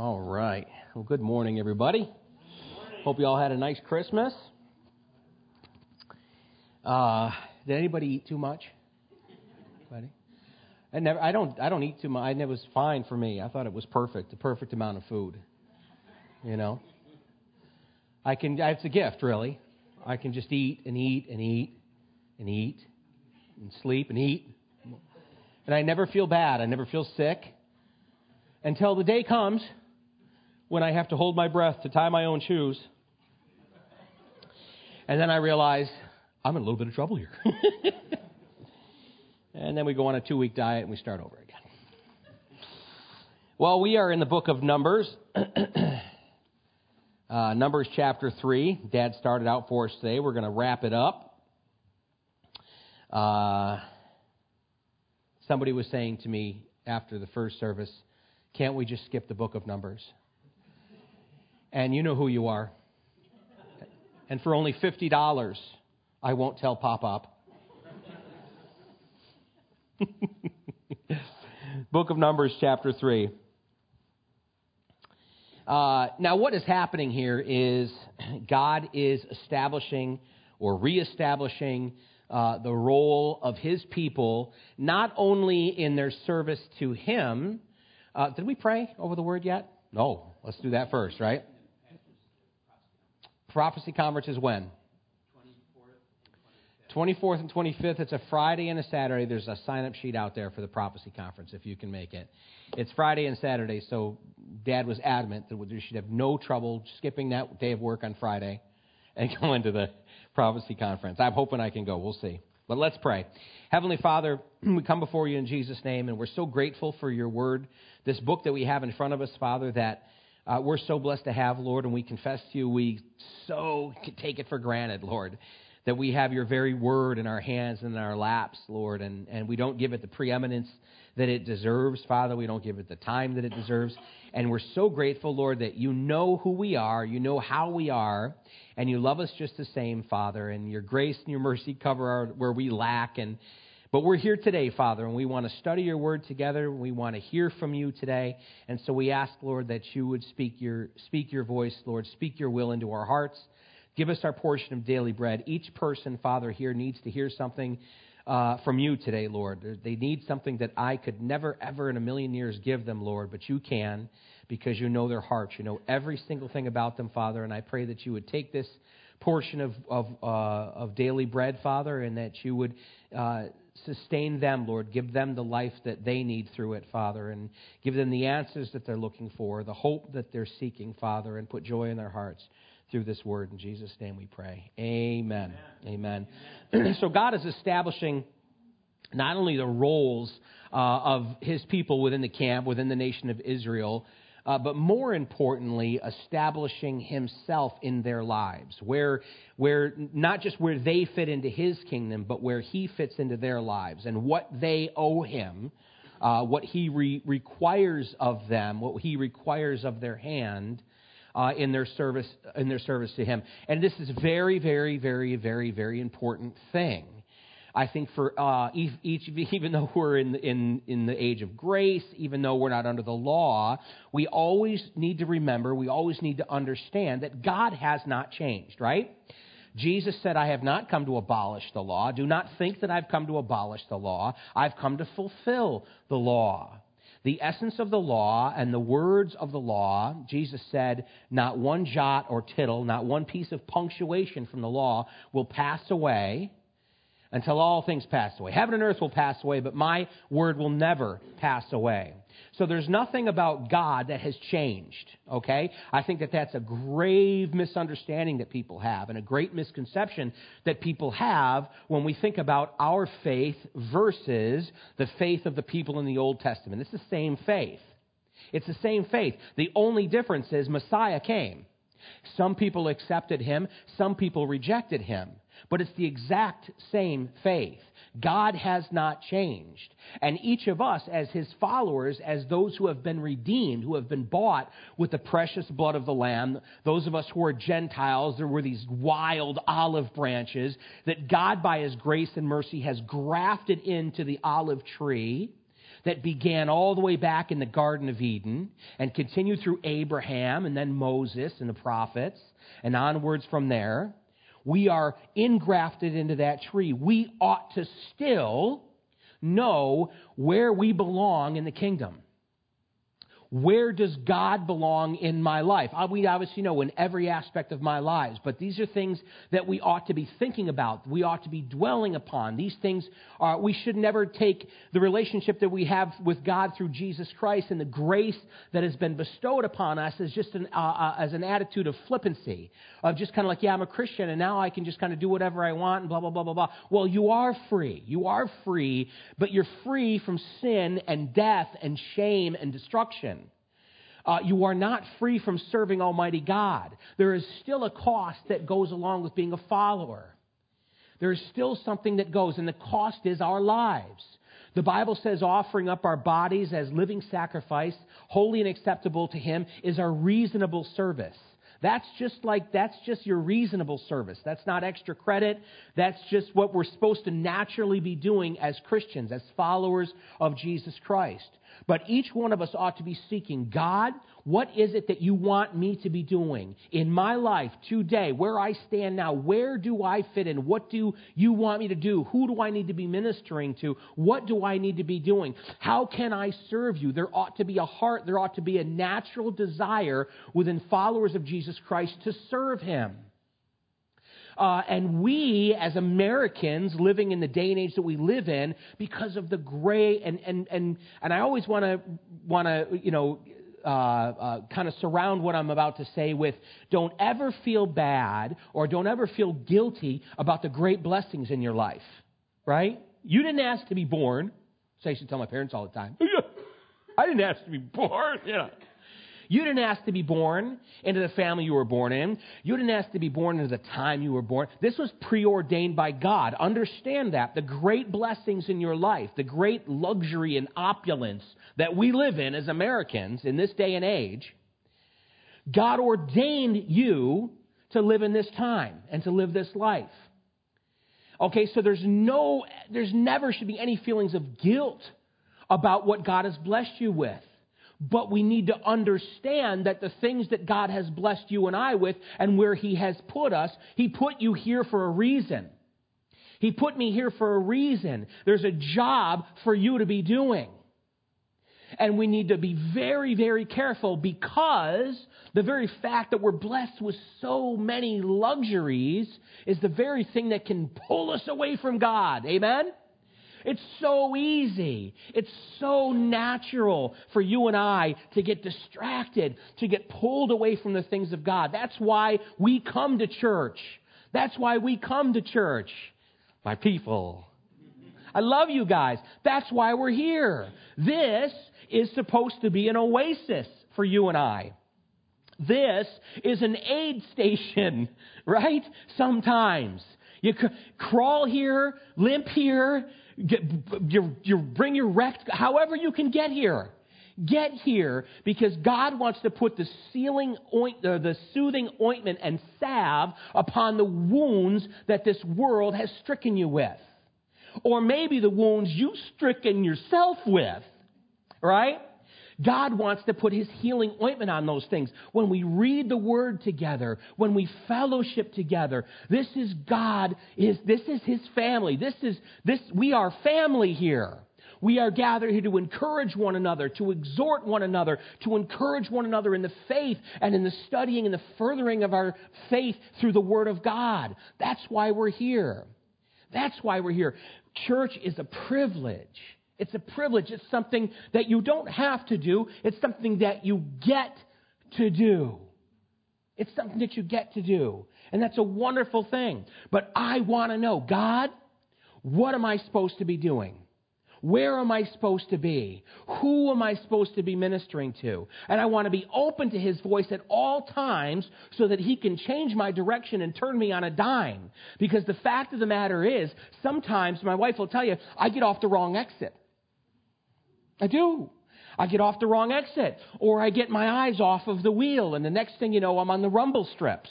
All right. Well, good morning, everybody. Hope you all had a nice Christmas. Uh, did anybody eat too much? Anybody? I never. I don't. I don't eat too much. It was fine for me. I thought it was perfect. The perfect amount of food. You know. I can. It's a gift, really. I can just eat and eat and eat and eat and sleep and eat, and I never feel bad. I never feel sick until the day comes when I have to hold my breath to tie my own shoes. And then I realize I'm in a little bit of trouble here. and then we go on a two week diet and we start over again. Well, we are in the book of Numbers. uh, Numbers chapter 3. Dad started out for us today. We're going to wrap it up. Uh, somebody was saying to me after the first service, can't we just skip the book of Numbers? And you know who you are. And for only $50, I won't tell Pop Up. book of Numbers, chapter 3. Uh, now, what is happening here is God is establishing or reestablishing uh, the role of his people, not only in their service to him. Uh, did we pray over the word yet? No. Let's do that first, right? Prophecy conference is when? 24th and 25th. It's a Friday and a Saturday. There's a sign up sheet out there for the prophecy conference if you can make it. It's Friday and Saturday, so Dad was adamant that we should have no trouble skipping that day of work on Friday and going to the prophecy conference. I'm hoping I can go. We'll see. But let's pray. Heavenly Father, we come before you in Jesus' name, and we're so grateful for your word, this book that we have in front of us, Father, that uh, we're so blessed to have, Lord, and we confess to you, we so take it for granted, Lord, that we have your very word in our hands and in our laps, Lord, and, and we don't give it the preeminence that it deserves, Father. We don't give it the time that it deserves. And we're so grateful, Lord, that you know who we are, you know how we are, and you love us just the same, Father. And your grace and your mercy cover our, where we lack. And but we're here today, Father, and we want to study your word together. We want to hear from you today. And so we ask, Lord, that you would speak your, speak your voice, Lord, speak your will into our hearts. Give us our portion of daily bread. Each person, Father, here needs to hear something uh, from you today, Lord. They need something that I could never, ever in a million years give them, Lord, but you can because you know their hearts. You know every single thing about them, Father. And I pray that you would take this portion of, of, uh, of daily bread, Father, and that you would uh, sustain them, Lord. Give them the life that they need through it, Father, and give them the answers that they're looking for, the hope that they're seeking, Father, and put joy in their hearts through this word. In Jesus' name we pray. Amen. Amen. Amen. so God is establishing not only the roles uh, of his people within the camp, within the nation of Israel, uh, but more importantly, establishing himself in their lives, where, where not just where they fit into his kingdom, but where he fits into their lives and what they owe him, uh, what he re- requires of them, what he requires of their hand. Uh, in their service in their service to him and this is very very very very very important thing I think for uh, each, even though we're in, in, in the age of grace, even though we're not under the law, we always need to remember, we always need to understand that God has not changed, right? Jesus said, I have not come to abolish the law. Do not think that I've come to abolish the law. I've come to fulfill the law. The essence of the law and the words of the law, Jesus said, not one jot or tittle, not one piece of punctuation from the law will pass away until all things pass away. Heaven and earth will pass away, but my word will never pass away. So there's nothing about God that has changed, okay? I think that that's a grave misunderstanding that people have and a great misconception that people have when we think about our faith versus the faith of the people in the Old Testament. It's the same faith. It's the same faith. The only difference is Messiah came. Some people accepted him, some people rejected him but it's the exact same faith. God has not changed. And each of us, as his followers, as those who have been redeemed, who have been bought with the precious blood of the Lamb, those of us who are Gentiles, there were these wild olive branches that God, by his grace and mercy, has grafted into the olive tree that began all the way back in the Garden of Eden and continued through Abraham and then Moses and the prophets and onwards from there. We are ingrafted into that tree. We ought to still know where we belong in the kingdom. Where does God belong in my life? We obviously know in every aspect of my lives, but these are things that we ought to be thinking about. We ought to be dwelling upon. These things are, we should never take the relationship that we have with God through Jesus Christ and the grace that has been bestowed upon us as just an, uh, uh, as an attitude of flippancy, of just kind of like, yeah, I'm a Christian and now I can just kind of do whatever I want and blah, blah, blah, blah, blah. Well, you are free. You are free, but you're free from sin and death and shame and destruction. Uh, you are not free from serving Almighty God. There is still a cost that goes along with being a follower. There is still something that goes, and the cost is our lives. The Bible says offering up our bodies as living sacrifice, holy and acceptable to Him, is our reasonable service. That's just like, that's just your reasonable service. That's not extra credit. That's just what we're supposed to naturally be doing as Christians, as followers of Jesus Christ. But each one of us ought to be seeking God, what is it that you want me to be doing in my life today, where I stand now? Where do I fit in? What do you want me to do? Who do I need to be ministering to? What do I need to be doing? How can I serve you? There ought to be a heart, there ought to be a natural desire within followers of Jesus Christ to serve Him. Uh, and we, as Americans living in the day and age that we live in, because of the gray and and and and I always want to want to you know uh, uh, kind of surround what I'm about to say with don't ever feel bad or don't ever feel guilty about the great blessings in your life, right? You didn't ask to be born. So I used to tell my parents all the time, I didn't ask to be born. Yeah. You didn't ask to be born into the family you were born in. You didn't ask to be born into the time you were born. This was preordained by God. Understand that. The great blessings in your life, the great luxury and opulence that we live in as Americans in this day and age, God ordained you to live in this time and to live this life. Okay, so there's no, there's never should be any feelings of guilt about what God has blessed you with. But we need to understand that the things that God has blessed you and I with and where He has put us, He put you here for a reason. He put me here for a reason. There's a job for you to be doing. And we need to be very, very careful because the very fact that we're blessed with so many luxuries is the very thing that can pull us away from God. Amen? It's so easy. It's so natural for you and I to get distracted, to get pulled away from the things of God. That's why we come to church. That's why we come to church. My people. I love you guys. That's why we're here. This is supposed to be an oasis for you and I. This is an aid station, right? Sometimes. You crawl here, limp here, Get, you, you bring your wrecked, however you can get here. Get here because God wants to put the sealing oint, uh, the soothing ointment and salve upon the wounds that this world has stricken you with. Or maybe the wounds you've stricken yourself with. Right? God wants to put his healing ointment on those things. When we read the word together, when we fellowship together, this is God, is, this is his family. This is, this, we are family here. We are gathered here to encourage one another, to exhort one another, to encourage one another in the faith and in the studying and the furthering of our faith through the Word of God. That's why we're here. That's why we're here. Church is a privilege. It's a privilege. It's something that you don't have to do. It's something that you get to do. It's something that you get to do. And that's a wonderful thing. But I want to know, God, what am I supposed to be doing? Where am I supposed to be? Who am I supposed to be ministering to? And I want to be open to His voice at all times so that He can change my direction and turn me on a dime. Because the fact of the matter is, sometimes my wife will tell you, I get off the wrong exit. I do. I get off the wrong exit, or I get my eyes off of the wheel, and the next thing you know, I'm on the rumble strips,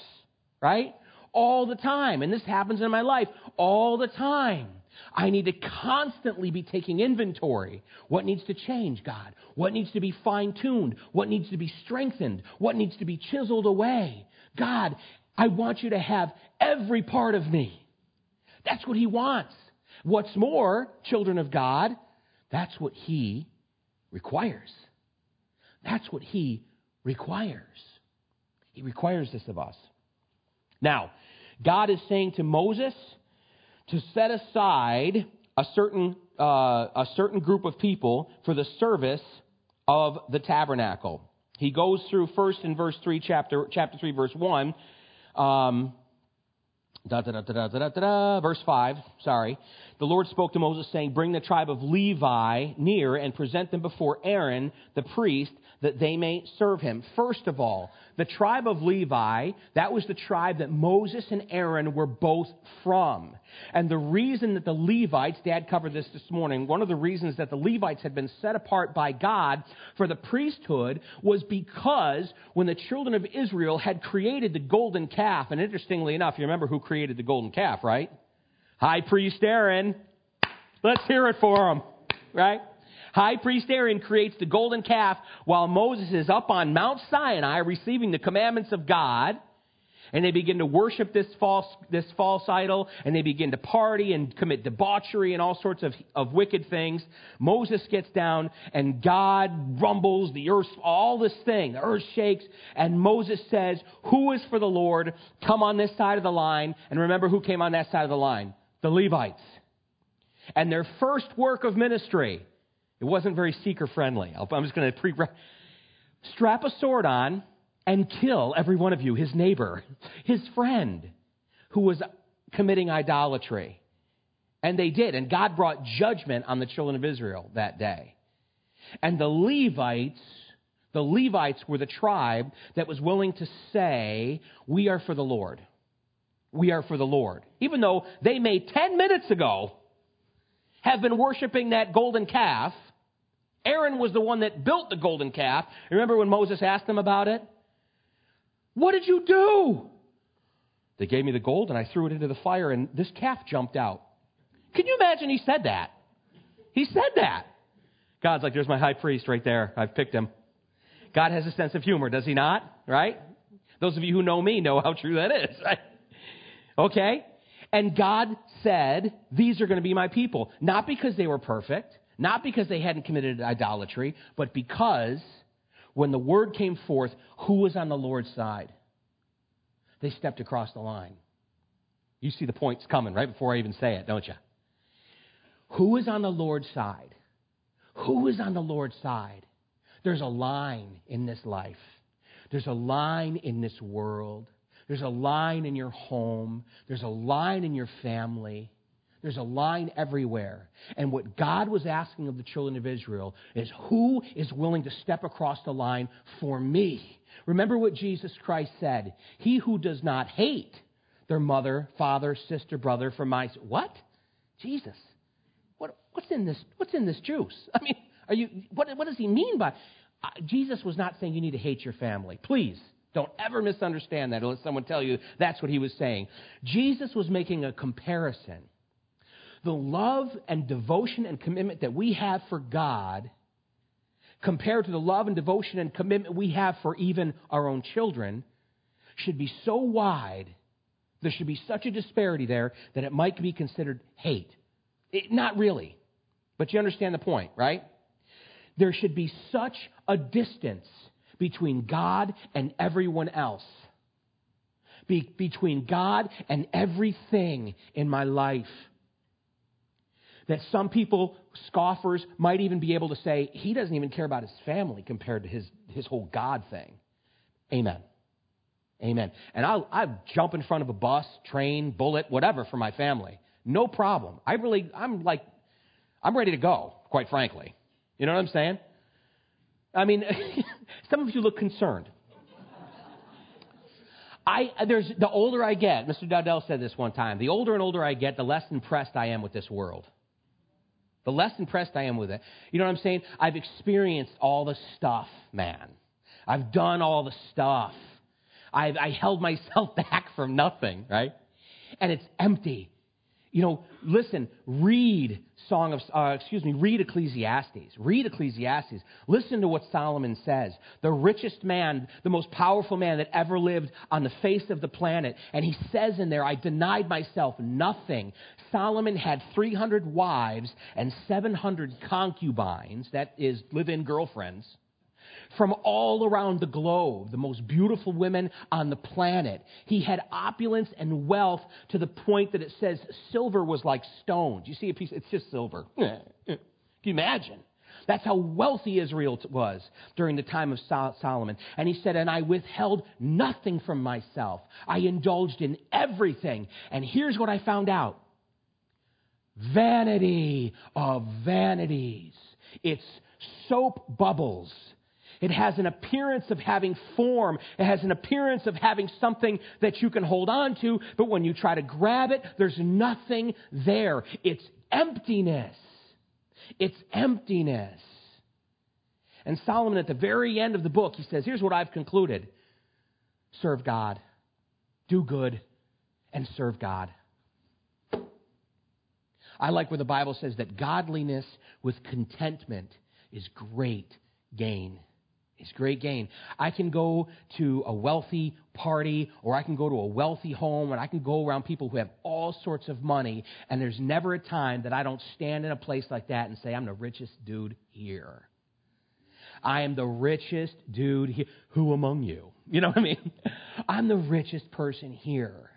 right? All the time. And this happens in my life all the time. I need to constantly be taking inventory. What needs to change, God? What needs to be fine tuned? What needs to be strengthened? What needs to be chiseled away? God, I want you to have every part of me. That's what He wants. What's more, children of God, that's what He requires. That's what He requires. He requires this of us. Now, God is saying to Moses to set aside a certain, uh, a certain group of people for the service of the tabernacle. He goes through first in verse 3, chapter, chapter 3, verse 1. Um, da, da, da, verse 5, sorry. The Lord spoke to Moses, saying, Bring the tribe of Levi near and present them before Aaron the priest, that they may serve him. First of all, the tribe of Levi, that was the tribe that Moses and Aaron were both from. And the reason that the Levites, Dad covered this this morning, one of the reasons that the Levites had been set apart by God for the priesthood was because when the children of Israel had created the golden calf, and interestingly enough, you remember who created the golden calf, right? High priest Aaron. Let's hear it for him, right? High priest Aaron creates the golden calf while Moses is up on Mount Sinai receiving the commandments of God. And they begin to worship this false, this false idol, and they begin to party and commit debauchery and all sorts of, of wicked things. Moses gets down, and God rumbles, the earth, all this thing, the earth shakes, and Moses says, Who is for the Lord? Come on this side of the line. And remember who came on that side of the line? The Levites. And their first work of ministry it wasn't very seeker friendly. I'm just going to pre strap a sword on and kill every one of you, his neighbor, his friend, who was committing idolatry. And they did. And God brought judgment on the children of Israel that day. And the Levites, the Levites were the tribe that was willing to say, We are for the Lord. We are for the Lord. Even though they may 10 minutes ago have been worshiping that golden calf Aaron was the one that built the golden calf. Remember when Moses asked him about it? What did you do? They gave me the gold and I threw it into the fire and this calf jumped out. Can you imagine he said that? He said that. God's like, there's my high priest right there. I've picked him. God has a sense of humor, does he not? Right? Those of you who know me know how true that is. Okay? And God said, These are going to be my people. Not because they were perfect, not because they hadn't committed idolatry, but because when the word came forth, who was on the Lord's side? They stepped across the line. You see the points coming right before I even say it, don't you? Who is on the Lord's side? Who is on the Lord's side? There's a line in this life. There's a line in this world. There's a line in your home. There's a line in your family. There's a line everywhere. And what God was asking of the children of Israel is who is willing to step across the line for me? Remember what Jesus Christ said He who does not hate their mother, father, sister, brother for my. What? Jesus. What, what's, in this, what's in this juice? I mean, are you, what, what does he mean by. Uh, Jesus was not saying you need to hate your family. Please. Don't ever misunderstand that unless someone tell you that's what he was saying. Jesus was making a comparison the love and devotion and commitment that we have for God compared to the love and devotion and commitment we have for even our own children should be so wide, there should be such a disparity there that it might be considered hate. It, not really, but you understand the point, right? There should be such a distance between God and everyone else. Be, between God and everything in my life that some people, scoffers, might even be able to say, he doesn't even care about his family compared to his, his whole God thing. Amen. Amen. And I'll, I'll jump in front of a bus, train, bullet, whatever for my family. No problem. I really, I'm like, I'm ready to go, quite frankly. You know what I'm saying? I mean, some of you look concerned. I, there's, the older I get, Mr. Dowdell said this one time, the older and older I get, the less impressed I am with this world. The less impressed I am with it. You know what I'm saying? I've experienced all the stuff, man. I've done all the stuff. I've, I held myself back from nothing, right? And it's empty. You know, listen, read Song of, uh, excuse me, read Ecclesiastes. Read Ecclesiastes. Listen to what Solomon says. The richest man, the most powerful man that ever lived on the face of the planet. And he says in there, I denied myself nothing. Solomon had 300 wives and 700 concubines, that is, live in girlfriends from all around the globe, the most beautiful women on the planet. He had opulence and wealth to the point that it says silver was like stone. You see a piece, it's just silver. Can you imagine? That's how wealthy Israel was during the time of Solomon. And he said, And I withheld nothing from myself. I indulged in everything. And here's what I found out vanity of vanities. It's soap bubbles it has an appearance of having form. It has an appearance of having something that you can hold on to, but when you try to grab it, there's nothing there. It's emptiness. It's emptiness. And Solomon, at the very end of the book, he says, Here's what I've concluded serve God, do good, and serve God. I like where the Bible says that godliness with contentment is great gain. It's great gain. I can go to a wealthy party or I can go to a wealthy home and I can go around people who have all sorts of money and there's never a time that I don't stand in a place like that and say, I'm the richest dude here. I am the richest dude here. Who among you? You know what I mean? I'm the richest person here.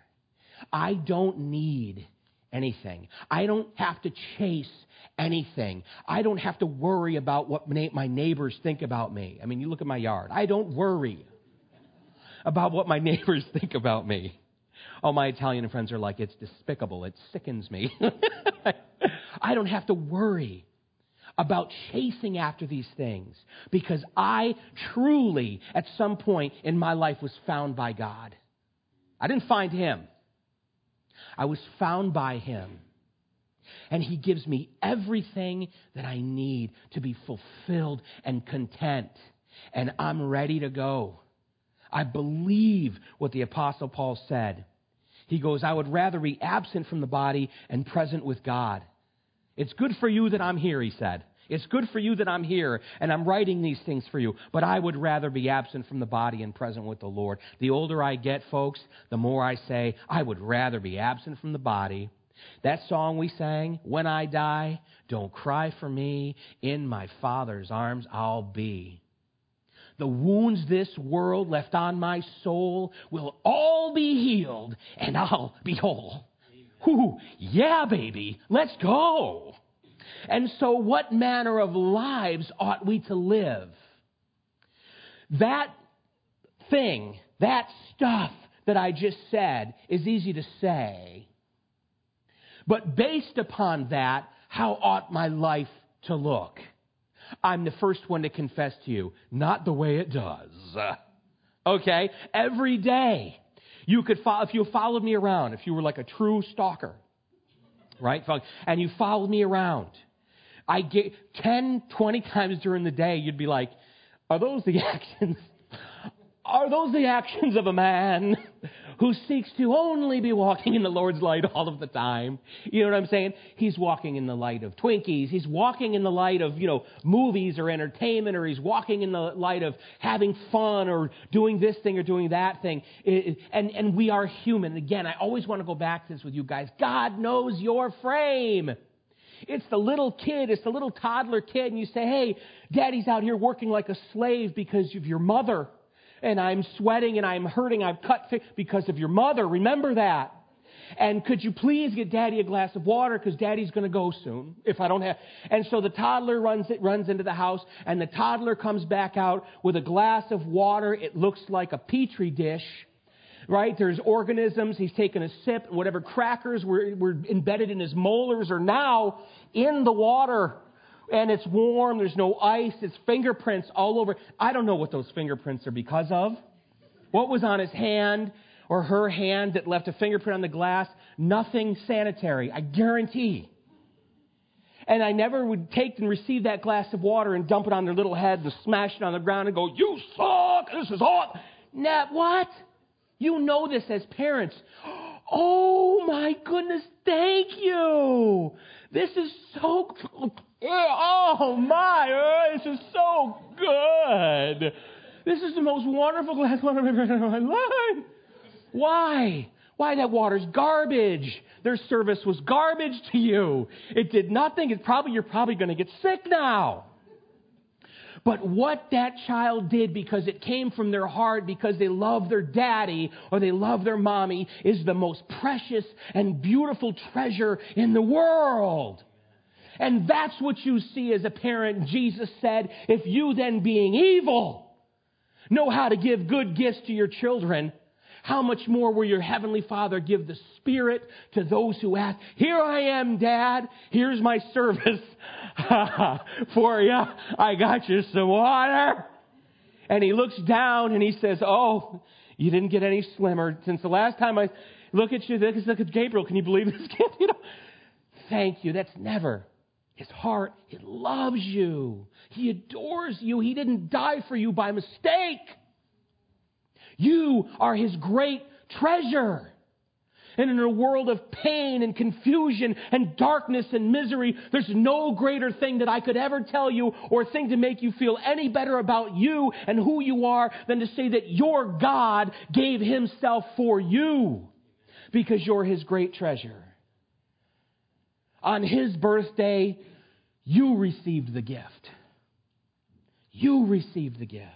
I don't need anything. I don't have to chase anything. I don't have to worry about what my neighbors think about me. I mean, you look at my yard. I don't worry about what my neighbors think about me. All my Italian friends are like, it's despicable. It sickens me. I don't have to worry about chasing after these things because I truly, at some point in my life, was found by God. I didn't find Him, I was found by Him and He gives me everything that I need to be fulfilled and content. And I'm ready to go. I believe what the Apostle Paul said. He goes, I would rather be absent from the body and present with God. It's good for you that I'm here, he said. It's good for you that I'm here and I'm writing these things for you, but I would rather be absent from the body and present with the Lord. The older I get, folks, the more I say, I would rather be absent from the body that song we sang, When I Die, Don't Cry for Me, in my Father's arms I'll be. The wounds this world left on my soul will all be healed, and I'll be whole. Whoo, yeah, baby, let's go. And so, what manner of lives ought we to live? That thing, that stuff that I just said, is easy to say. But based upon that, how ought my life to look? I'm the first one to confess to you, not the way it does. Okay? Every day. You could follow, if you followed me around, if you were like a true stalker, right? And you followed me around, I get 10, 20 times during the day, you'd be like, are those the actions? Are those the actions of a man who seeks to only be walking in the Lord's light all of the time. You know what I'm saying? He's walking in the light of Twinkies. He's walking in the light of, you know, movies or entertainment, or he's walking in the light of having fun or doing this thing or doing that thing. And, and we are human. Again, I always want to go back to this with you guys. God knows your frame. It's the little kid, it's the little toddler kid, and you say, hey, daddy's out here working like a slave because of your mother and I'm sweating and I'm hurting. I've cut because of your mother. Remember that. And could you please get daddy a glass of water because daddy's going to go soon if I don't have. And so the toddler runs, it runs into the house and the toddler comes back out with a glass of water. It looks like a petri dish. Right? There's organisms. He's taken a sip. Whatever crackers were, were embedded in his molars are now in the water and it's warm, there's no ice, it's fingerprints all over. I don't know what those fingerprints are because of. What was on his hand or her hand that left a fingerprint on the glass? Nothing sanitary, I guarantee. And I never would take and receive that glass of water and dump it on their little head and smash it on the ground and go, You suck! This is hot! Nah, what? You know this as parents. Oh my goodness, thank you. This is so, oh my, oh, this is so good. This is the most wonderful glass water I've ever had in my life. Why? Why that water's garbage. Their service was garbage to you. It did nothing. It's probably, you're probably going to get sick now. But what that child did because it came from their heart, because they love their daddy or they love their mommy, is the most precious and beautiful treasure in the world. And that's what you see as a parent. Jesus said, if you then being evil know how to give good gifts to your children, how much more will your heavenly Father give the Spirit to those who ask? Here I am, Dad. Here's my service for you. I got you some water. And he looks down and he says, Oh, you didn't get any slimmer since the last time I look at you. Look at Gabriel. Can you believe this kid? You know, thank you. That's never his heart. He loves you. He adores you. He didn't die for you by mistake. You are his great treasure. And in a world of pain and confusion and darkness and misery, there's no greater thing that I could ever tell you or thing to make you feel any better about you and who you are than to say that your God gave himself for you because you're his great treasure. On his birthday, you received the gift. You received the gift.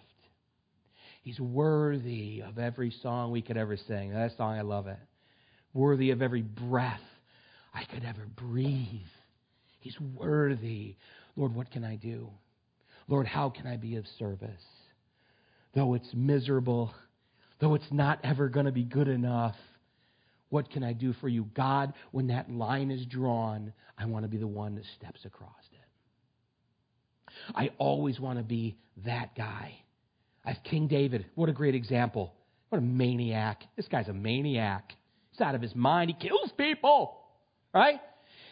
He's worthy of every song we could ever sing. That song, I love it. Worthy of every breath I could ever breathe. He's worthy. Lord, what can I do? Lord, how can I be of service? Though it's miserable, though it's not ever going to be good enough, what can I do for you? God, when that line is drawn, I want to be the one that steps across it. I always want to be that guy as King David, what a great example. What a maniac. This guy's a maniac. He's out of his mind. He kills people, right?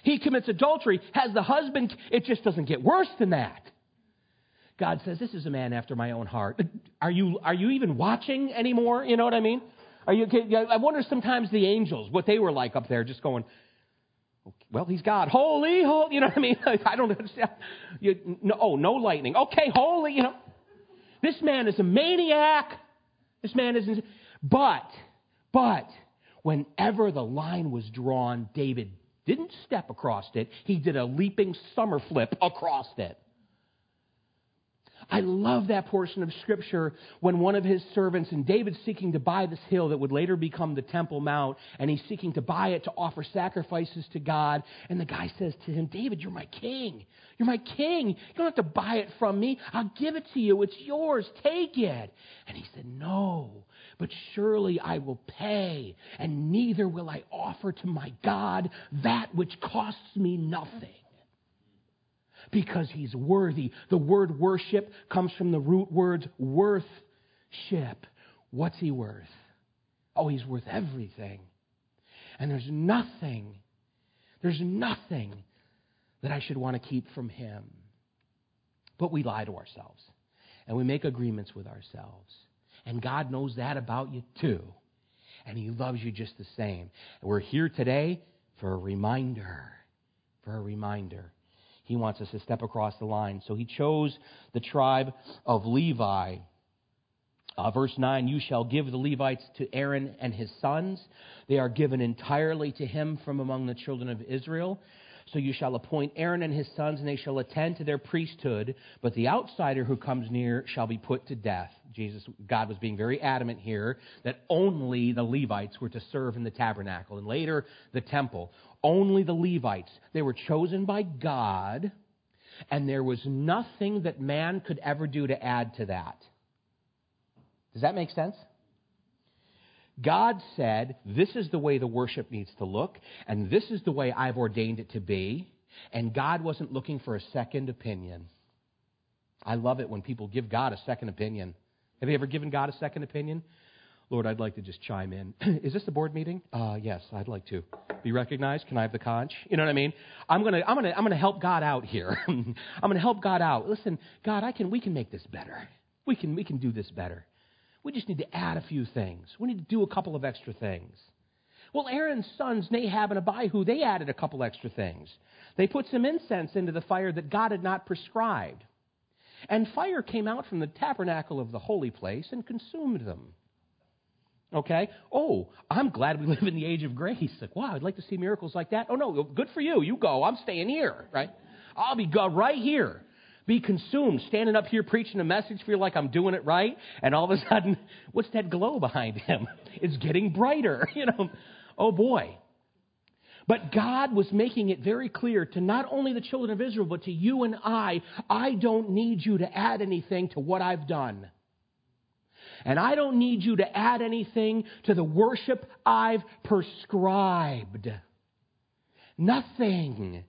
He commits adultery, has the husband. It just doesn't get worse than that. God says, This is a man after my own heart. Are you, are you even watching anymore? You know what I mean? Are you, I wonder sometimes the angels, what they were like up there, just going, well, he's God. Holy, holy, you know what I mean? I don't understand. You, no, oh, no lightning. Okay, holy, you know. This man is a maniac. This man is. But, but, whenever the line was drawn, David didn't step across it. He did a leaping summer flip across it. I love that portion of scripture when one of his servants, and David's seeking to buy this hill that would later become the Temple Mount, and he's seeking to buy it to offer sacrifices to God. And the guy says to him, David, you're my king. You're my king. You don't have to buy it from me. I'll give it to you. It's yours. Take it. And he said, No, but surely I will pay, and neither will I offer to my God that which costs me nothing because he's worthy. The word worship comes from the root words worth ship. What's he worth? Oh, he's worth everything. And there's nothing, there's nothing that I should want to keep from him. But we lie to ourselves and we make agreements with ourselves. And God knows that about you too. And he loves you just the same. And we're here today for a reminder. For a reminder. He wants us to step across the line. So he chose the tribe of Levi. Uh, verse 9 You shall give the Levites to Aaron and his sons. They are given entirely to him from among the children of Israel. So you shall appoint Aaron and his sons, and they shall attend to their priesthood. But the outsider who comes near shall be put to death. Jesus, God was being very adamant here that only the Levites were to serve in the tabernacle and later the temple. Only the Levites. They were chosen by God, and there was nothing that man could ever do to add to that. Does that make sense? God said, This is the way the worship needs to look, and this is the way I've ordained it to be. And God wasn't looking for a second opinion. I love it when people give God a second opinion. Have you ever given God a second opinion? Lord, I'd like to just chime in. Is this the board meeting? Uh, yes, I'd like to be recognized. Can I have the conch? You know what I mean? I'm gonna, I'm gonna, I'm gonna help God out here. I'm gonna help God out. Listen, God, I can, we can make this better. We can, we can do this better. We just need to add a few things. We need to do a couple of extra things. Well, Aaron's sons, Nadab and Abihu, they added a couple extra things. They put some incense into the fire that God had not prescribed. And fire came out from the tabernacle of the holy place and consumed them. Okay? Oh, I'm glad we live in the age of grace. Like, wow, I'd like to see miracles like that. Oh, no, good for you. You go. I'm staying here, right? I'll be right here. Be consumed, standing up here preaching a message, feel like I'm doing it right, and all of a sudden, what's that glow behind him? It's getting brighter, you know. Oh boy. But God was making it very clear to not only the children of Israel, but to you and I, I don't need you to add anything to what I've done. And I don't need you to add anything to the worship I've prescribed. Nothing.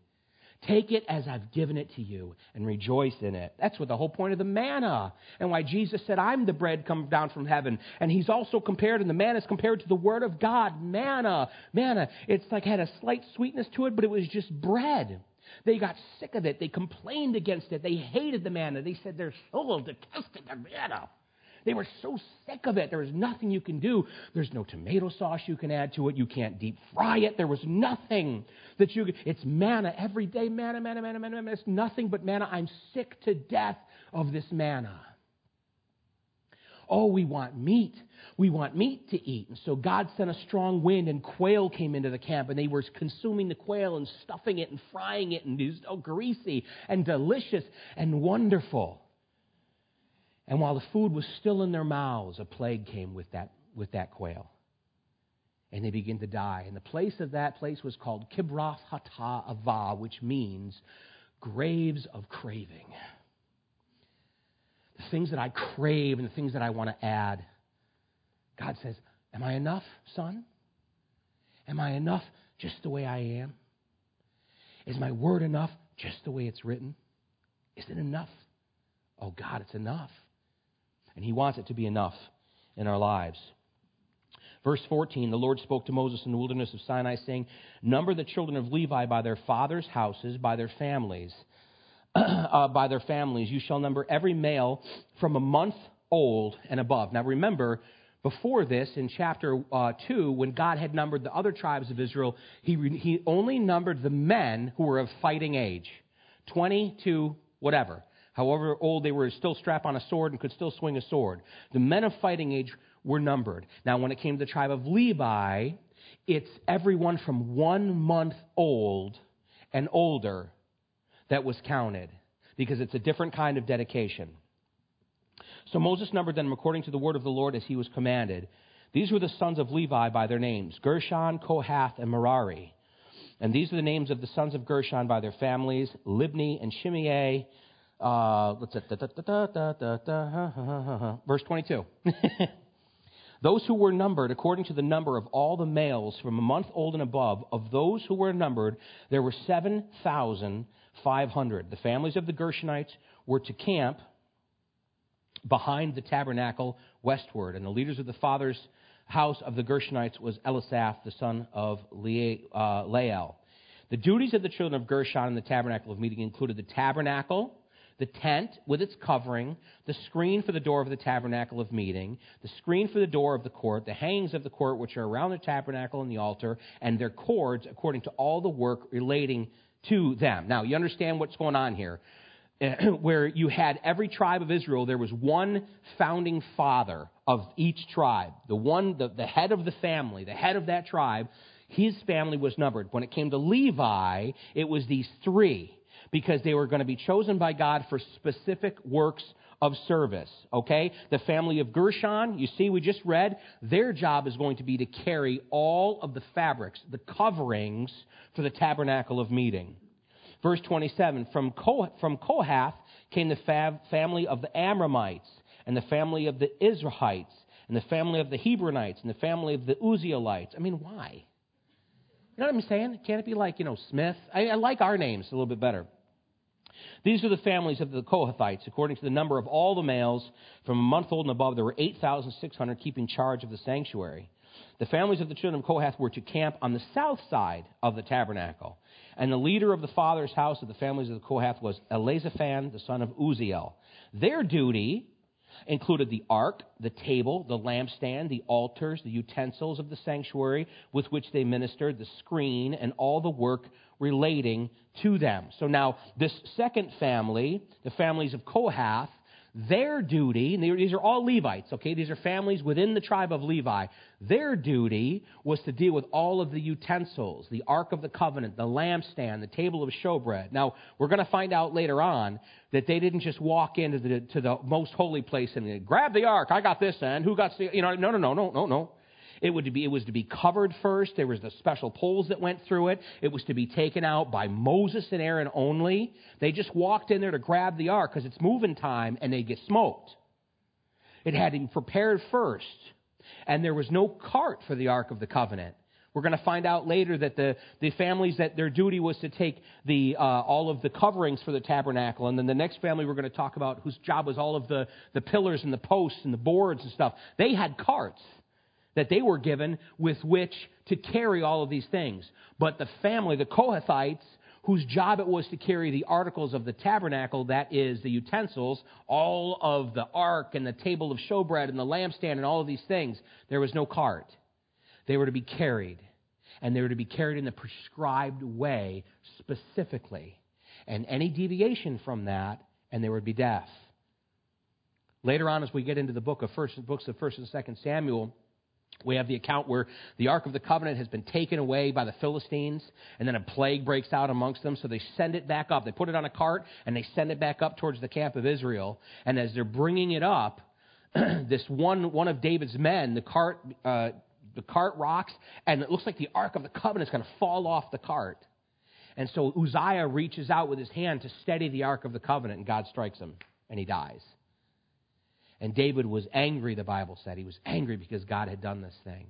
Take it as I've given it to you and rejoice in it. That's what the whole point of the manna and why Jesus said, I'm the bread come down from heaven. And he's also compared, and the manna is compared to the word of God. Manna, manna. It's like had a slight sweetness to it, but it was just bread. They got sick of it. They complained against it. They hated the manna. They said their soul detested the manna. They were so sick of it. There was nothing you can do. There's no tomato sauce you can add to it. You can't deep fry it. There was nothing that you could. It's manna every day. Manna, manna, manna, manna, manna. It's nothing but manna. I'm sick to death of this manna. Oh, we want meat. We want meat to eat. And so God sent a strong wind, and quail came into the camp, and they were consuming the quail and stuffing it and frying it, and it was so greasy and delicious and wonderful. And while the food was still in their mouths, a plague came with that, with that quail. And they began to die. And the place of that place was called Kibroth Hattaavah, which means graves of craving. The things that I crave and the things that I want to add. God says, Am I enough, son? Am I enough just the way I am? Is my word enough just the way it's written? Is it enough? Oh, God, it's enough and He wants it to be enough in our lives. Verse 14 The Lord spoke to Moses in the wilderness of Sinai, saying, Number the children of Levi by their fathers' houses, by their families. uh, by their families, you shall number every male from a month old and above. Now remember, before this, in chapter uh, 2, when God had numbered the other tribes of Israel, he, he only numbered the men who were of fighting age 20 to whatever. However old they were, still strap on a sword and could still swing a sword. The men of fighting age were numbered. Now, when it came to the tribe of Levi, it's everyone from one month old and older that was counted because it's a different kind of dedication. So Moses numbered them according to the word of the Lord as he was commanded. These were the sons of Levi by their names Gershon, Kohath, and Merari. And these are the names of the sons of Gershon by their families Libni and Shimei uh, let's verse 22. those who were numbered according to the number of all the males from a month old and above, of those who were numbered, there were 7,500. The families of the Gershonites were to camp behind the tabernacle westward, and the leaders of the father's house of the Gershonites was Eliasaph, the son of uh, Lael. The duties of the children of Gershon in the tabernacle of meeting included the tabernacle, the tent with its covering, the screen for the door of the tabernacle of meeting, the screen for the door of the court, the hangings of the court which are around the tabernacle and the altar, and their cords according to all the work relating to them. Now, you understand what's going on here. Where you had every tribe of Israel, there was one founding father of each tribe. The one, the, the head of the family, the head of that tribe, his family was numbered. When it came to Levi, it was these three because they were going to be chosen by God for specific works of service. Okay? The family of Gershon, you see, we just read, their job is going to be to carry all of the fabrics, the coverings for the tabernacle of meeting. Verse 27 From, Kohath came the family of the Amramites, and the family of the Izharites, and the family of the Hebronites, and the family of the Uzzielites. I mean, why? You know what I'm saying? Can't it be like, you know, Smith? I, I like our names a little bit better. These are the families of the Kohathites. According to the number of all the males from a month old and above, there were 8,600 keeping charge of the sanctuary. The families of the children of Kohath were to camp on the south side of the tabernacle. And the leader of the father's house of the families of the Kohath was Elizaphan, the son of Uziel. Their duty included the ark, the table, the lampstand, the altars, the utensils of the sanctuary with which they ministered, the screen, and all the work relating to them. So now, this second family, the families of Kohath, their duty, and these are all Levites, okay? These are families within the tribe of Levi. Their duty was to deal with all of the utensils, the Ark of the Covenant, the lampstand, the table of showbread. Now, we're going to find out later on that they didn't just walk into the, to the most holy place and grab the Ark. I got this end. Who got the, you know, no, no, no, no, no, no. It, would be, it was to be covered first. There was the special poles that went through it. It was to be taken out by Moses and Aaron only. They just walked in there to grab the ark because it's moving time and they get smoked. It had to be prepared first. And there was no cart for the Ark of the Covenant. We're going to find out later that the, the families that their duty was to take the, uh, all of the coverings for the tabernacle. And then the next family we're going to talk about, whose job was all of the, the pillars and the posts and the boards and stuff, they had carts that they were given with which to carry all of these things. But the family, the Kohathites, whose job it was to carry the articles of the tabernacle, that is, the utensils, all of the ark and the table of showbread and the lampstand and all of these things, there was no cart. They were to be carried. And they were to be carried in the prescribed way specifically. And any deviation from that, and there would be death. Later on, as we get into the book of first, books of 1st and 2nd Samuel, we have the account where the Ark of the Covenant has been taken away by the Philistines, and then a plague breaks out amongst them, so they send it back up. They put it on a cart, and they send it back up towards the camp of Israel. And as they're bringing it up, this one, one of David's men, the cart, uh, the cart rocks, and it looks like the Ark of the Covenant is going to fall off the cart. And so Uzziah reaches out with his hand to steady the Ark of the Covenant, and God strikes him, and he dies. And David was angry, the Bible said. He was angry because God had done this thing.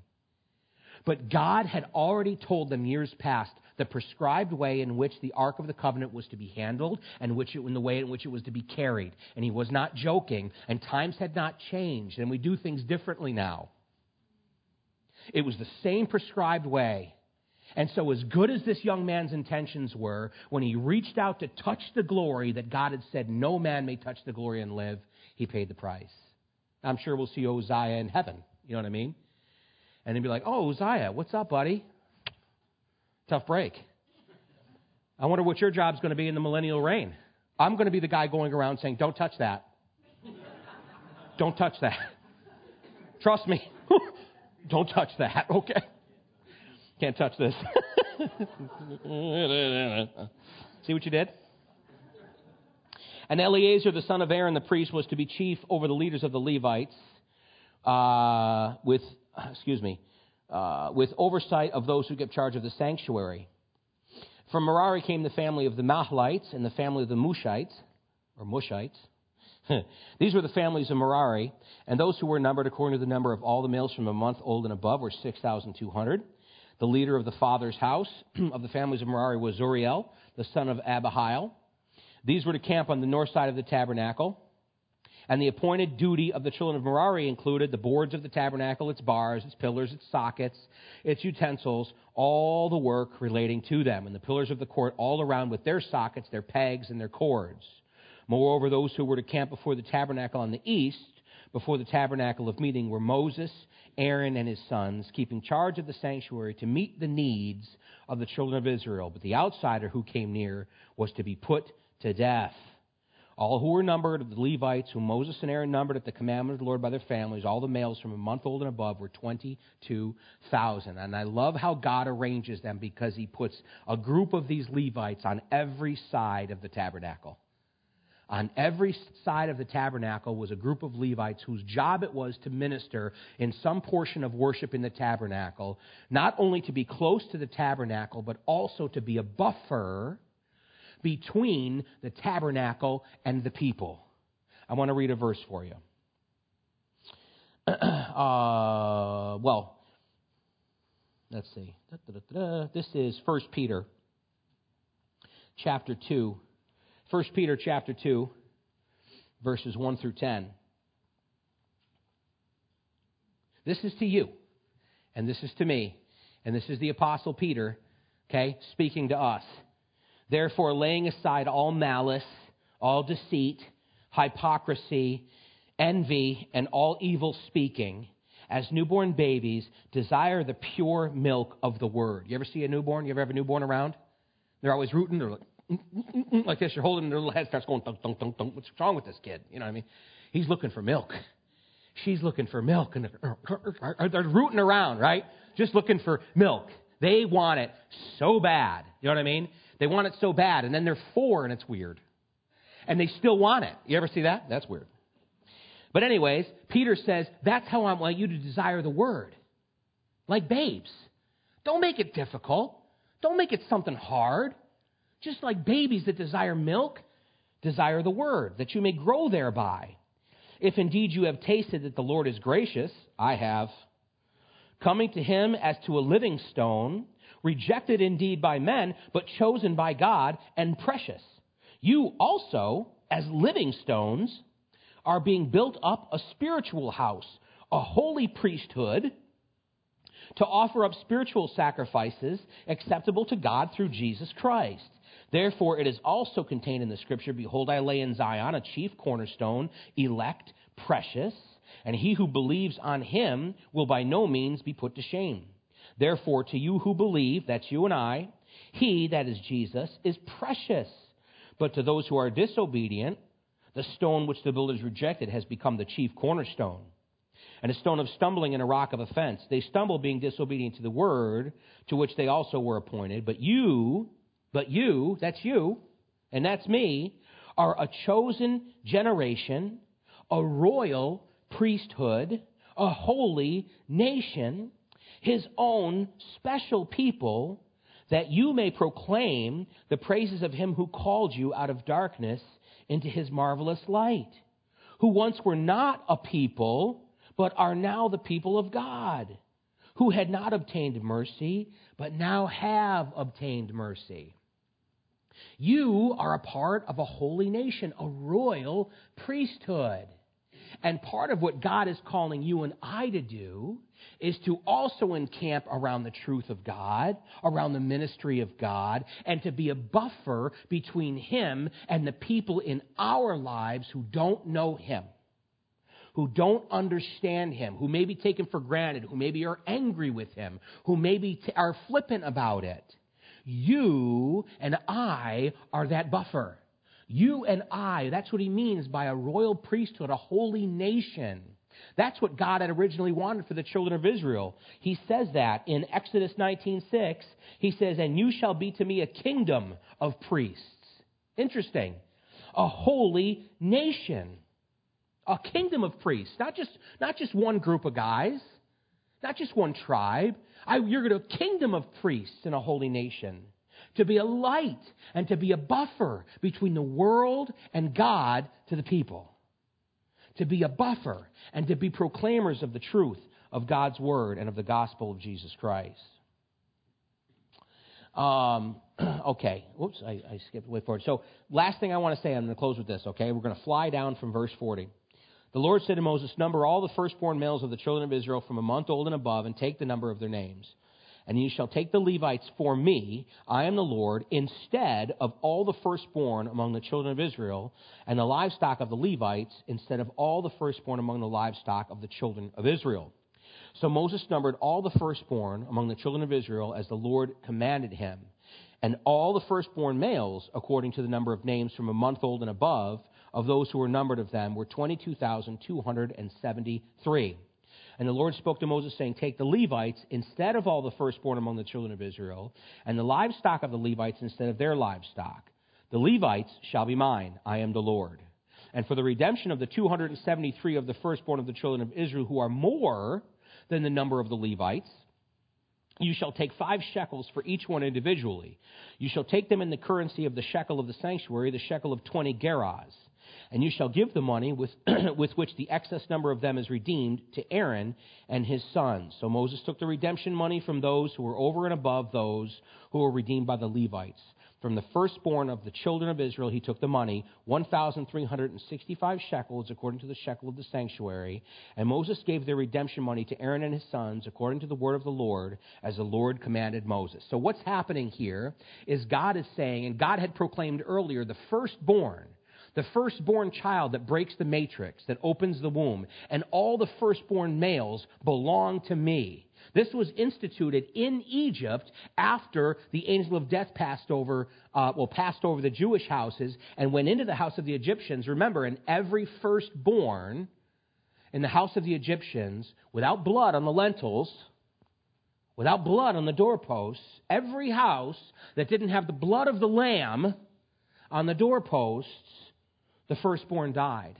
But God had already told them years past the prescribed way in which the Ark of the Covenant was to be handled and which it, in the way in which it was to be carried. And he was not joking, and times had not changed, and we do things differently now. It was the same prescribed way. And so, as good as this young man's intentions were, when he reached out to touch the glory that God had said, No man may touch the glory and live, he paid the price. I'm sure we'll see Uzziah in heaven. You know what I mean? And then be like, oh, Uzziah, what's up, buddy? Tough break. I wonder what your job's going to be in the millennial reign. I'm going to be the guy going around saying, don't touch that. don't touch that. Trust me. don't touch that, okay? Can't touch this. See what you did? And Eleazar, the son of Aaron, the priest, was to be chief over the leaders of the Levites, uh, with, excuse me, uh, with oversight of those who kept charge of the sanctuary. From Merari came the family of the Mahlites and the family of the Mushites, or Mushites. These were the families of Merari, and those who were numbered according to the number of all the males from a month old and above were 6,200. The leader of the father's house of the families of Merari was Zuriel, the son of Abihail. These were to camp on the north side of the tabernacle. And the appointed duty of the children of Merari included the boards of the tabernacle, its bars, its pillars, its sockets, its utensils, all the work relating to them, and the pillars of the court all around with their sockets, their pegs, and their cords. Moreover, those who were to camp before the tabernacle on the east, before the tabernacle of meeting, were Moses, Aaron, and his sons, keeping charge of the sanctuary to meet the needs of the children of Israel. But the outsider who came near was to be put to death. All who were numbered of the Levites, whom Moses and Aaron numbered at the commandment of the Lord by their families, all the males from a month old and above, were 22,000. And I love how God arranges them because he puts a group of these Levites on every side of the tabernacle. On every side of the tabernacle was a group of Levites whose job it was to minister in some portion of worship in the tabernacle, not only to be close to the tabernacle, but also to be a buffer between the tabernacle and the people. I want to read a verse for you. uh, well, let's see. This is 1 Peter chapter 2. 1 Peter chapter 2, verses 1 through 10. This is to you, and this is to me, and this is the Apostle Peter, okay, speaking to us. Therefore, laying aside all malice, all deceit, hypocrisy, envy, and all evil speaking, as newborn babies, desire the pure milk of the word. You ever see a newborn? You ever have a newborn around? They're always rooting. They're like, mm, mm, mm, like this. You're holding their little head starts going dunk, dunk, dunk, dunk. What's wrong with this kid? You know what I mean? He's looking for milk. She's looking for milk, and they're, they're rooting around, right? Just looking for milk. They want it so bad. You know what I mean? They want it so bad, and then they're four, and it's weird. And they still want it. You ever see that? That's weird. But, anyways, Peter says, That's how I want you to desire the word. Like babes. Don't make it difficult. Don't make it something hard. Just like babies that desire milk, desire the word, that you may grow thereby. If indeed you have tasted that the Lord is gracious, I have, coming to him as to a living stone, rejected indeed by men, but chosen by God and precious. You also, as living stones, are being built up a spiritual house, a holy priesthood, to offer up spiritual sacrifices acceptable to God through Jesus Christ. Therefore, it is also contained in the scripture Behold, I lay in Zion a chief cornerstone, elect, precious, and he who believes on him will by no means be put to shame. Therefore, to you who believe, that's you and I, he, that is Jesus, is precious. But to those who are disobedient, the stone which the builders rejected has become the chief cornerstone, and a stone of stumbling and a rock of offense. They stumble being disobedient to the word to which they also were appointed. But you, but you, that's you, and that's me, are a chosen generation, a royal priesthood, a holy nation, his own special people, that you may proclaim the praises of him who called you out of darkness into his marvelous light, who once were not a people, but are now the people of God, who had not obtained mercy, but now have obtained mercy. You are a part of a holy nation, a royal priesthood. And part of what God is calling you and I to do is to also encamp around the truth of God, around the ministry of God, and to be a buffer between Him and the people in our lives who don't know Him, who don't understand Him, who may be taken for granted, who maybe are angry with Him, who maybe t- are flippant about it. You and I are that buffer. You and I, that's what he means by a royal priesthood, a holy nation. That's what God had originally wanted for the children of Israel. He says that in Exodus 19:6. He says, "And you shall be to me a kingdom of priests." Interesting. A holy nation. A kingdom of priests, not just not just one group of guys, not just one tribe. I, you're going to a kingdom of priests in a holy nation to be a light and to be a buffer between the world and God to the people. To be a buffer and to be proclaimers of the truth of God's word and of the gospel of Jesus Christ. Um, okay, whoops, I, I skipped way forward. So, last thing I want to say, I'm going to close with this, okay? We're going to fly down from verse 40. The Lord said to Moses, Number all the firstborn males of the children of Israel from a month old and above, and take the number of their names and you shall take the Levites for me, I am the Lord, instead of all the firstborn among the children of Israel, and the livestock of the Levites, instead of all the firstborn among the livestock of the children of Israel. So Moses numbered all the firstborn among the children of Israel as the Lord commanded him. And all the firstborn males, according to the number of names from a month old and above, of those who were numbered of them, were 22,273. And the Lord spoke to Moses, saying, Take the Levites instead of all the firstborn among the children of Israel, and the livestock of the Levites instead of their livestock. The Levites shall be mine. I am the Lord. And for the redemption of the 273 of the firstborn of the children of Israel, who are more than the number of the Levites, you shall take five shekels for each one individually. You shall take them in the currency of the shekel of the sanctuary, the shekel of 20 gerahs and you shall give the money with, with which the excess number of them is redeemed to Aaron and his sons. So Moses took the redemption money from those who were over and above those who were redeemed by the Levites. From the firstborn of the children of Israel, he took the money, 1,365 shekels, according to the shekel of the sanctuary. And Moses gave their redemption money to Aaron and his sons, according to the word of the Lord, as the Lord commanded Moses. So what's happening here is God is saying, and God had proclaimed earlier, the firstborn the firstborn child that breaks the matrix, that opens the womb, and all the firstborn males belong to me. This was instituted in Egypt after the angel of death passed over, uh, well, passed over the Jewish houses and went into the house of the Egyptians. Remember, in every firstborn in the house of the Egyptians, without blood on the lentils, without blood on the doorposts, every house that didn't have the blood of the lamb on the doorposts, the firstborn died.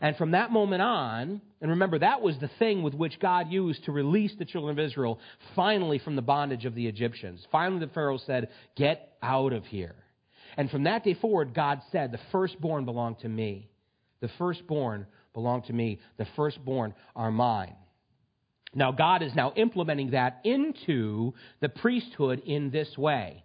And from that moment on, and remember, that was the thing with which God used to release the children of Israel finally from the bondage of the Egyptians. Finally, the Pharaoh said, Get out of here. And from that day forward, God said, The firstborn belong to me. The firstborn belong to me. The firstborn are mine. Now, God is now implementing that into the priesthood in this way.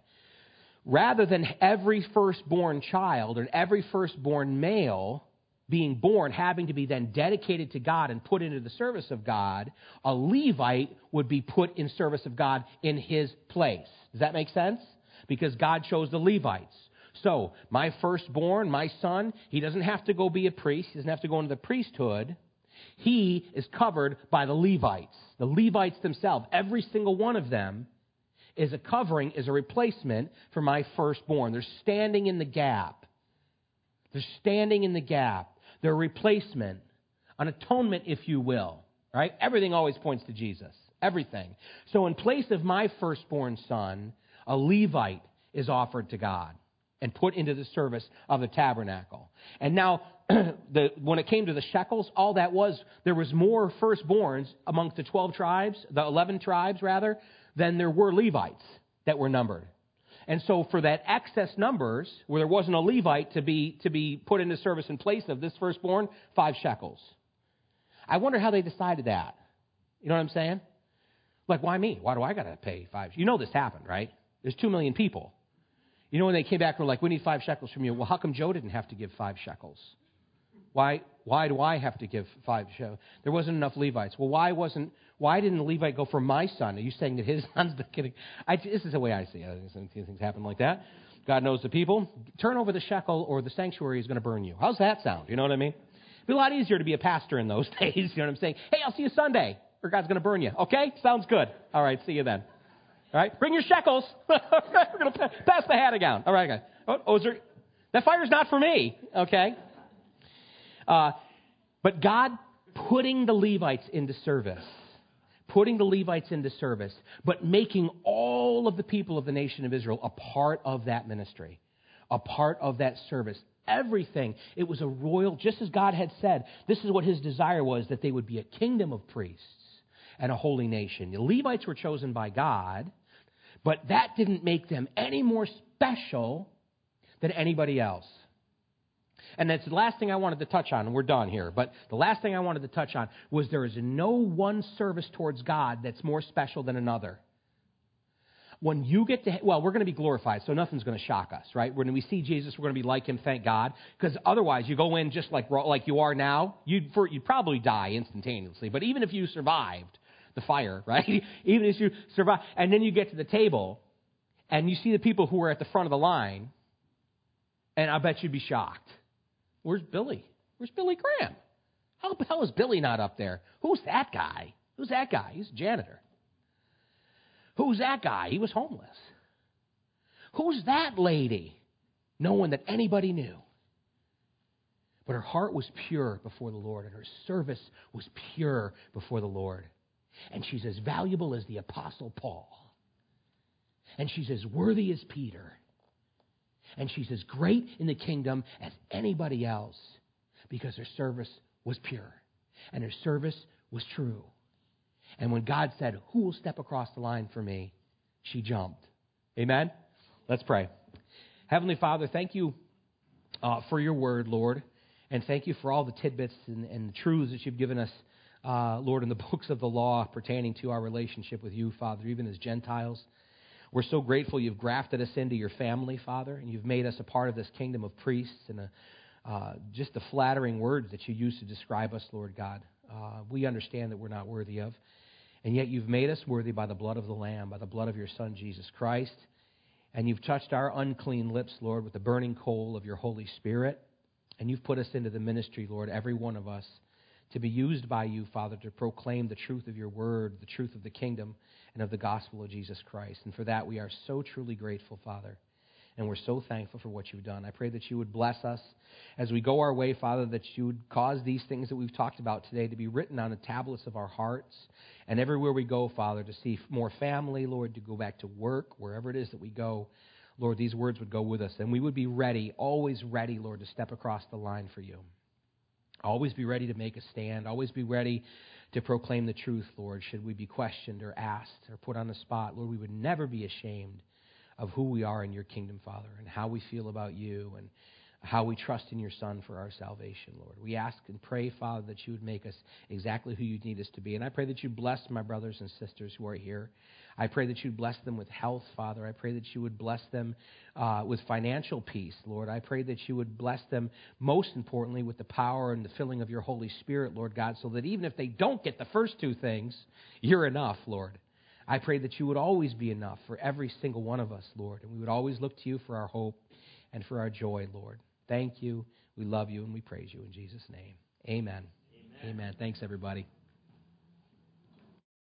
Rather than every firstborn child and every firstborn male being born having to be then dedicated to God and put into the service of God, a Levite would be put in service of God in his place. Does that make sense? Because God chose the Levites. So, my firstborn, my son, he doesn't have to go be a priest. He doesn't have to go into the priesthood. He is covered by the Levites. The Levites themselves, every single one of them, is a covering, is a replacement for my firstborn. They're standing in the gap. They're standing in the gap. They're a replacement, an atonement, if you will. Right? Everything always points to Jesus. Everything. So, in place of my firstborn son, a Levite is offered to God and put into the service of the tabernacle. And now, the, when it came to the shekels, all that was, there was more firstborns amongst the 12 tribes, the 11 tribes rather, than there were Levites that were numbered. And so for that excess numbers, where there wasn't a Levite to be, to be put into service in place of this firstborn, five shekels. I wonder how they decided that. You know what I'm saying? Like, why me? Why do I got to pay five? You know this happened, right? There's two million people. You know when they came back and were like, we need five shekels from you. Well, how come Joe didn't have to give five shekels? Why, why do I have to give five shekels? There wasn't enough Levites. Well, why wasn't why didn't the Levite go for my son? Are you saying that his son's the kidding? I, this is the way I see it. Things happen like that. God knows the people. Turn over the shekel or the sanctuary is going to burn you. How's that sound? You know what I mean? It'd be a lot easier to be a pastor in those days. You know what I'm saying? Hey, I'll see you Sunday, or God's going to burn you. Okay? Sounds good. All right, see you then. All right, bring your shekels. We're going to pass the hat again. All right, guys. Oh, oh, is there, that fire's not for me. Okay? Uh, but God putting the Levites into service putting the Levites into service, but making all of the people of the nation of Israel a part of that ministry, a part of that service. Everything. It was a royal, just as God had said, this is what his desire was that they would be a kingdom of priests and a holy nation. The Levites were chosen by God, but that didn't make them any more special than anybody else. And that's the last thing I wanted to touch on, and we're done here. But the last thing I wanted to touch on was there is no one service towards God that's more special than another. When you get to, well, we're going to be glorified, so nothing's going to shock us, right? When we see Jesus, we're going to be like him, thank God. Because otherwise, you go in just like, like you are now, you'd, for, you'd probably die instantaneously. But even if you survived the fire, right? even if you survive, and then you get to the table, and you see the people who are at the front of the line, and I bet you'd be shocked Where's Billy? Where's Billy Graham? How the hell is Billy not up there? Who's that guy? Who's that guy? He's a janitor. Who's that guy? He was homeless. Who's that lady? No one that anybody knew. But her heart was pure before the Lord, and her service was pure before the Lord. And she's as valuable as the Apostle Paul. And she's as worthy as Peter and she's as great in the kingdom as anybody else because her service was pure and her service was true. And when God said, Who will step across the line for me? she jumped. Amen? Let's pray. Heavenly Father, thank you uh, for your word, Lord, and thank you for all the tidbits and, and the truths that you've given us, uh, Lord, in the books of the law pertaining to our relationship with you, Father, even as Gentiles. We're so grateful you've grafted us into your family, Father, and you've made us a part of this kingdom of priests and a, uh, just the flattering words that you use to describe us, Lord God. Uh, we understand that we're not worthy of. And yet you've made us worthy by the blood of the Lamb, by the blood of your Son, Jesus Christ. And you've touched our unclean lips, Lord, with the burning coal of your Holy Spirit. And you've put us into the ministry, Lord, every one of us, to be used by you, Father, to proclaim the truth of your word, the truth of the kingdom, and of the gospel of Jesus Christ. And for that, we are so truly grateful, Father. And we're so thankful for what you've done. I pray that you would bless us as we go our way, Father, that you would cause these things that we've talked about today to be written on the tablets of our hearts. And everywhere we go, Father, to see more family, Lord, to go back to work, wherever it is that we go, Lord, these words would go with us. And we would be ready, always ready, Lord, to step across the line for you. Always be ready to make a stand. Always be ready to proclaim the truth, Lord, should we be questioned or asked or put on the spot. Lord, we would never be ashamed of who we are in your kingdom, Father, and how we feel about you and how we trust in your Son for our salvation, Lord. We ask and pray, Father, that you would make us exactly who you need us to be. And I pray that you bless my brothers and sisters who are here. I pray that you'd bless them with health, Father. I pray that you would bless them uh, with financial peace, Lord. I pray that you would bless them, most importantly, with the power and the filling of your Holy Spirit, Lord God, so that even if they don't get the first two things, you're enough, Lord. I pray that you would always be enough for every single one of us, Lord, and we would always look to you for our hope and for our joy, Lord. Thank you. We love you and we praise you in Jesus' name. Amen. Amen. Amen. Thanks, everybody.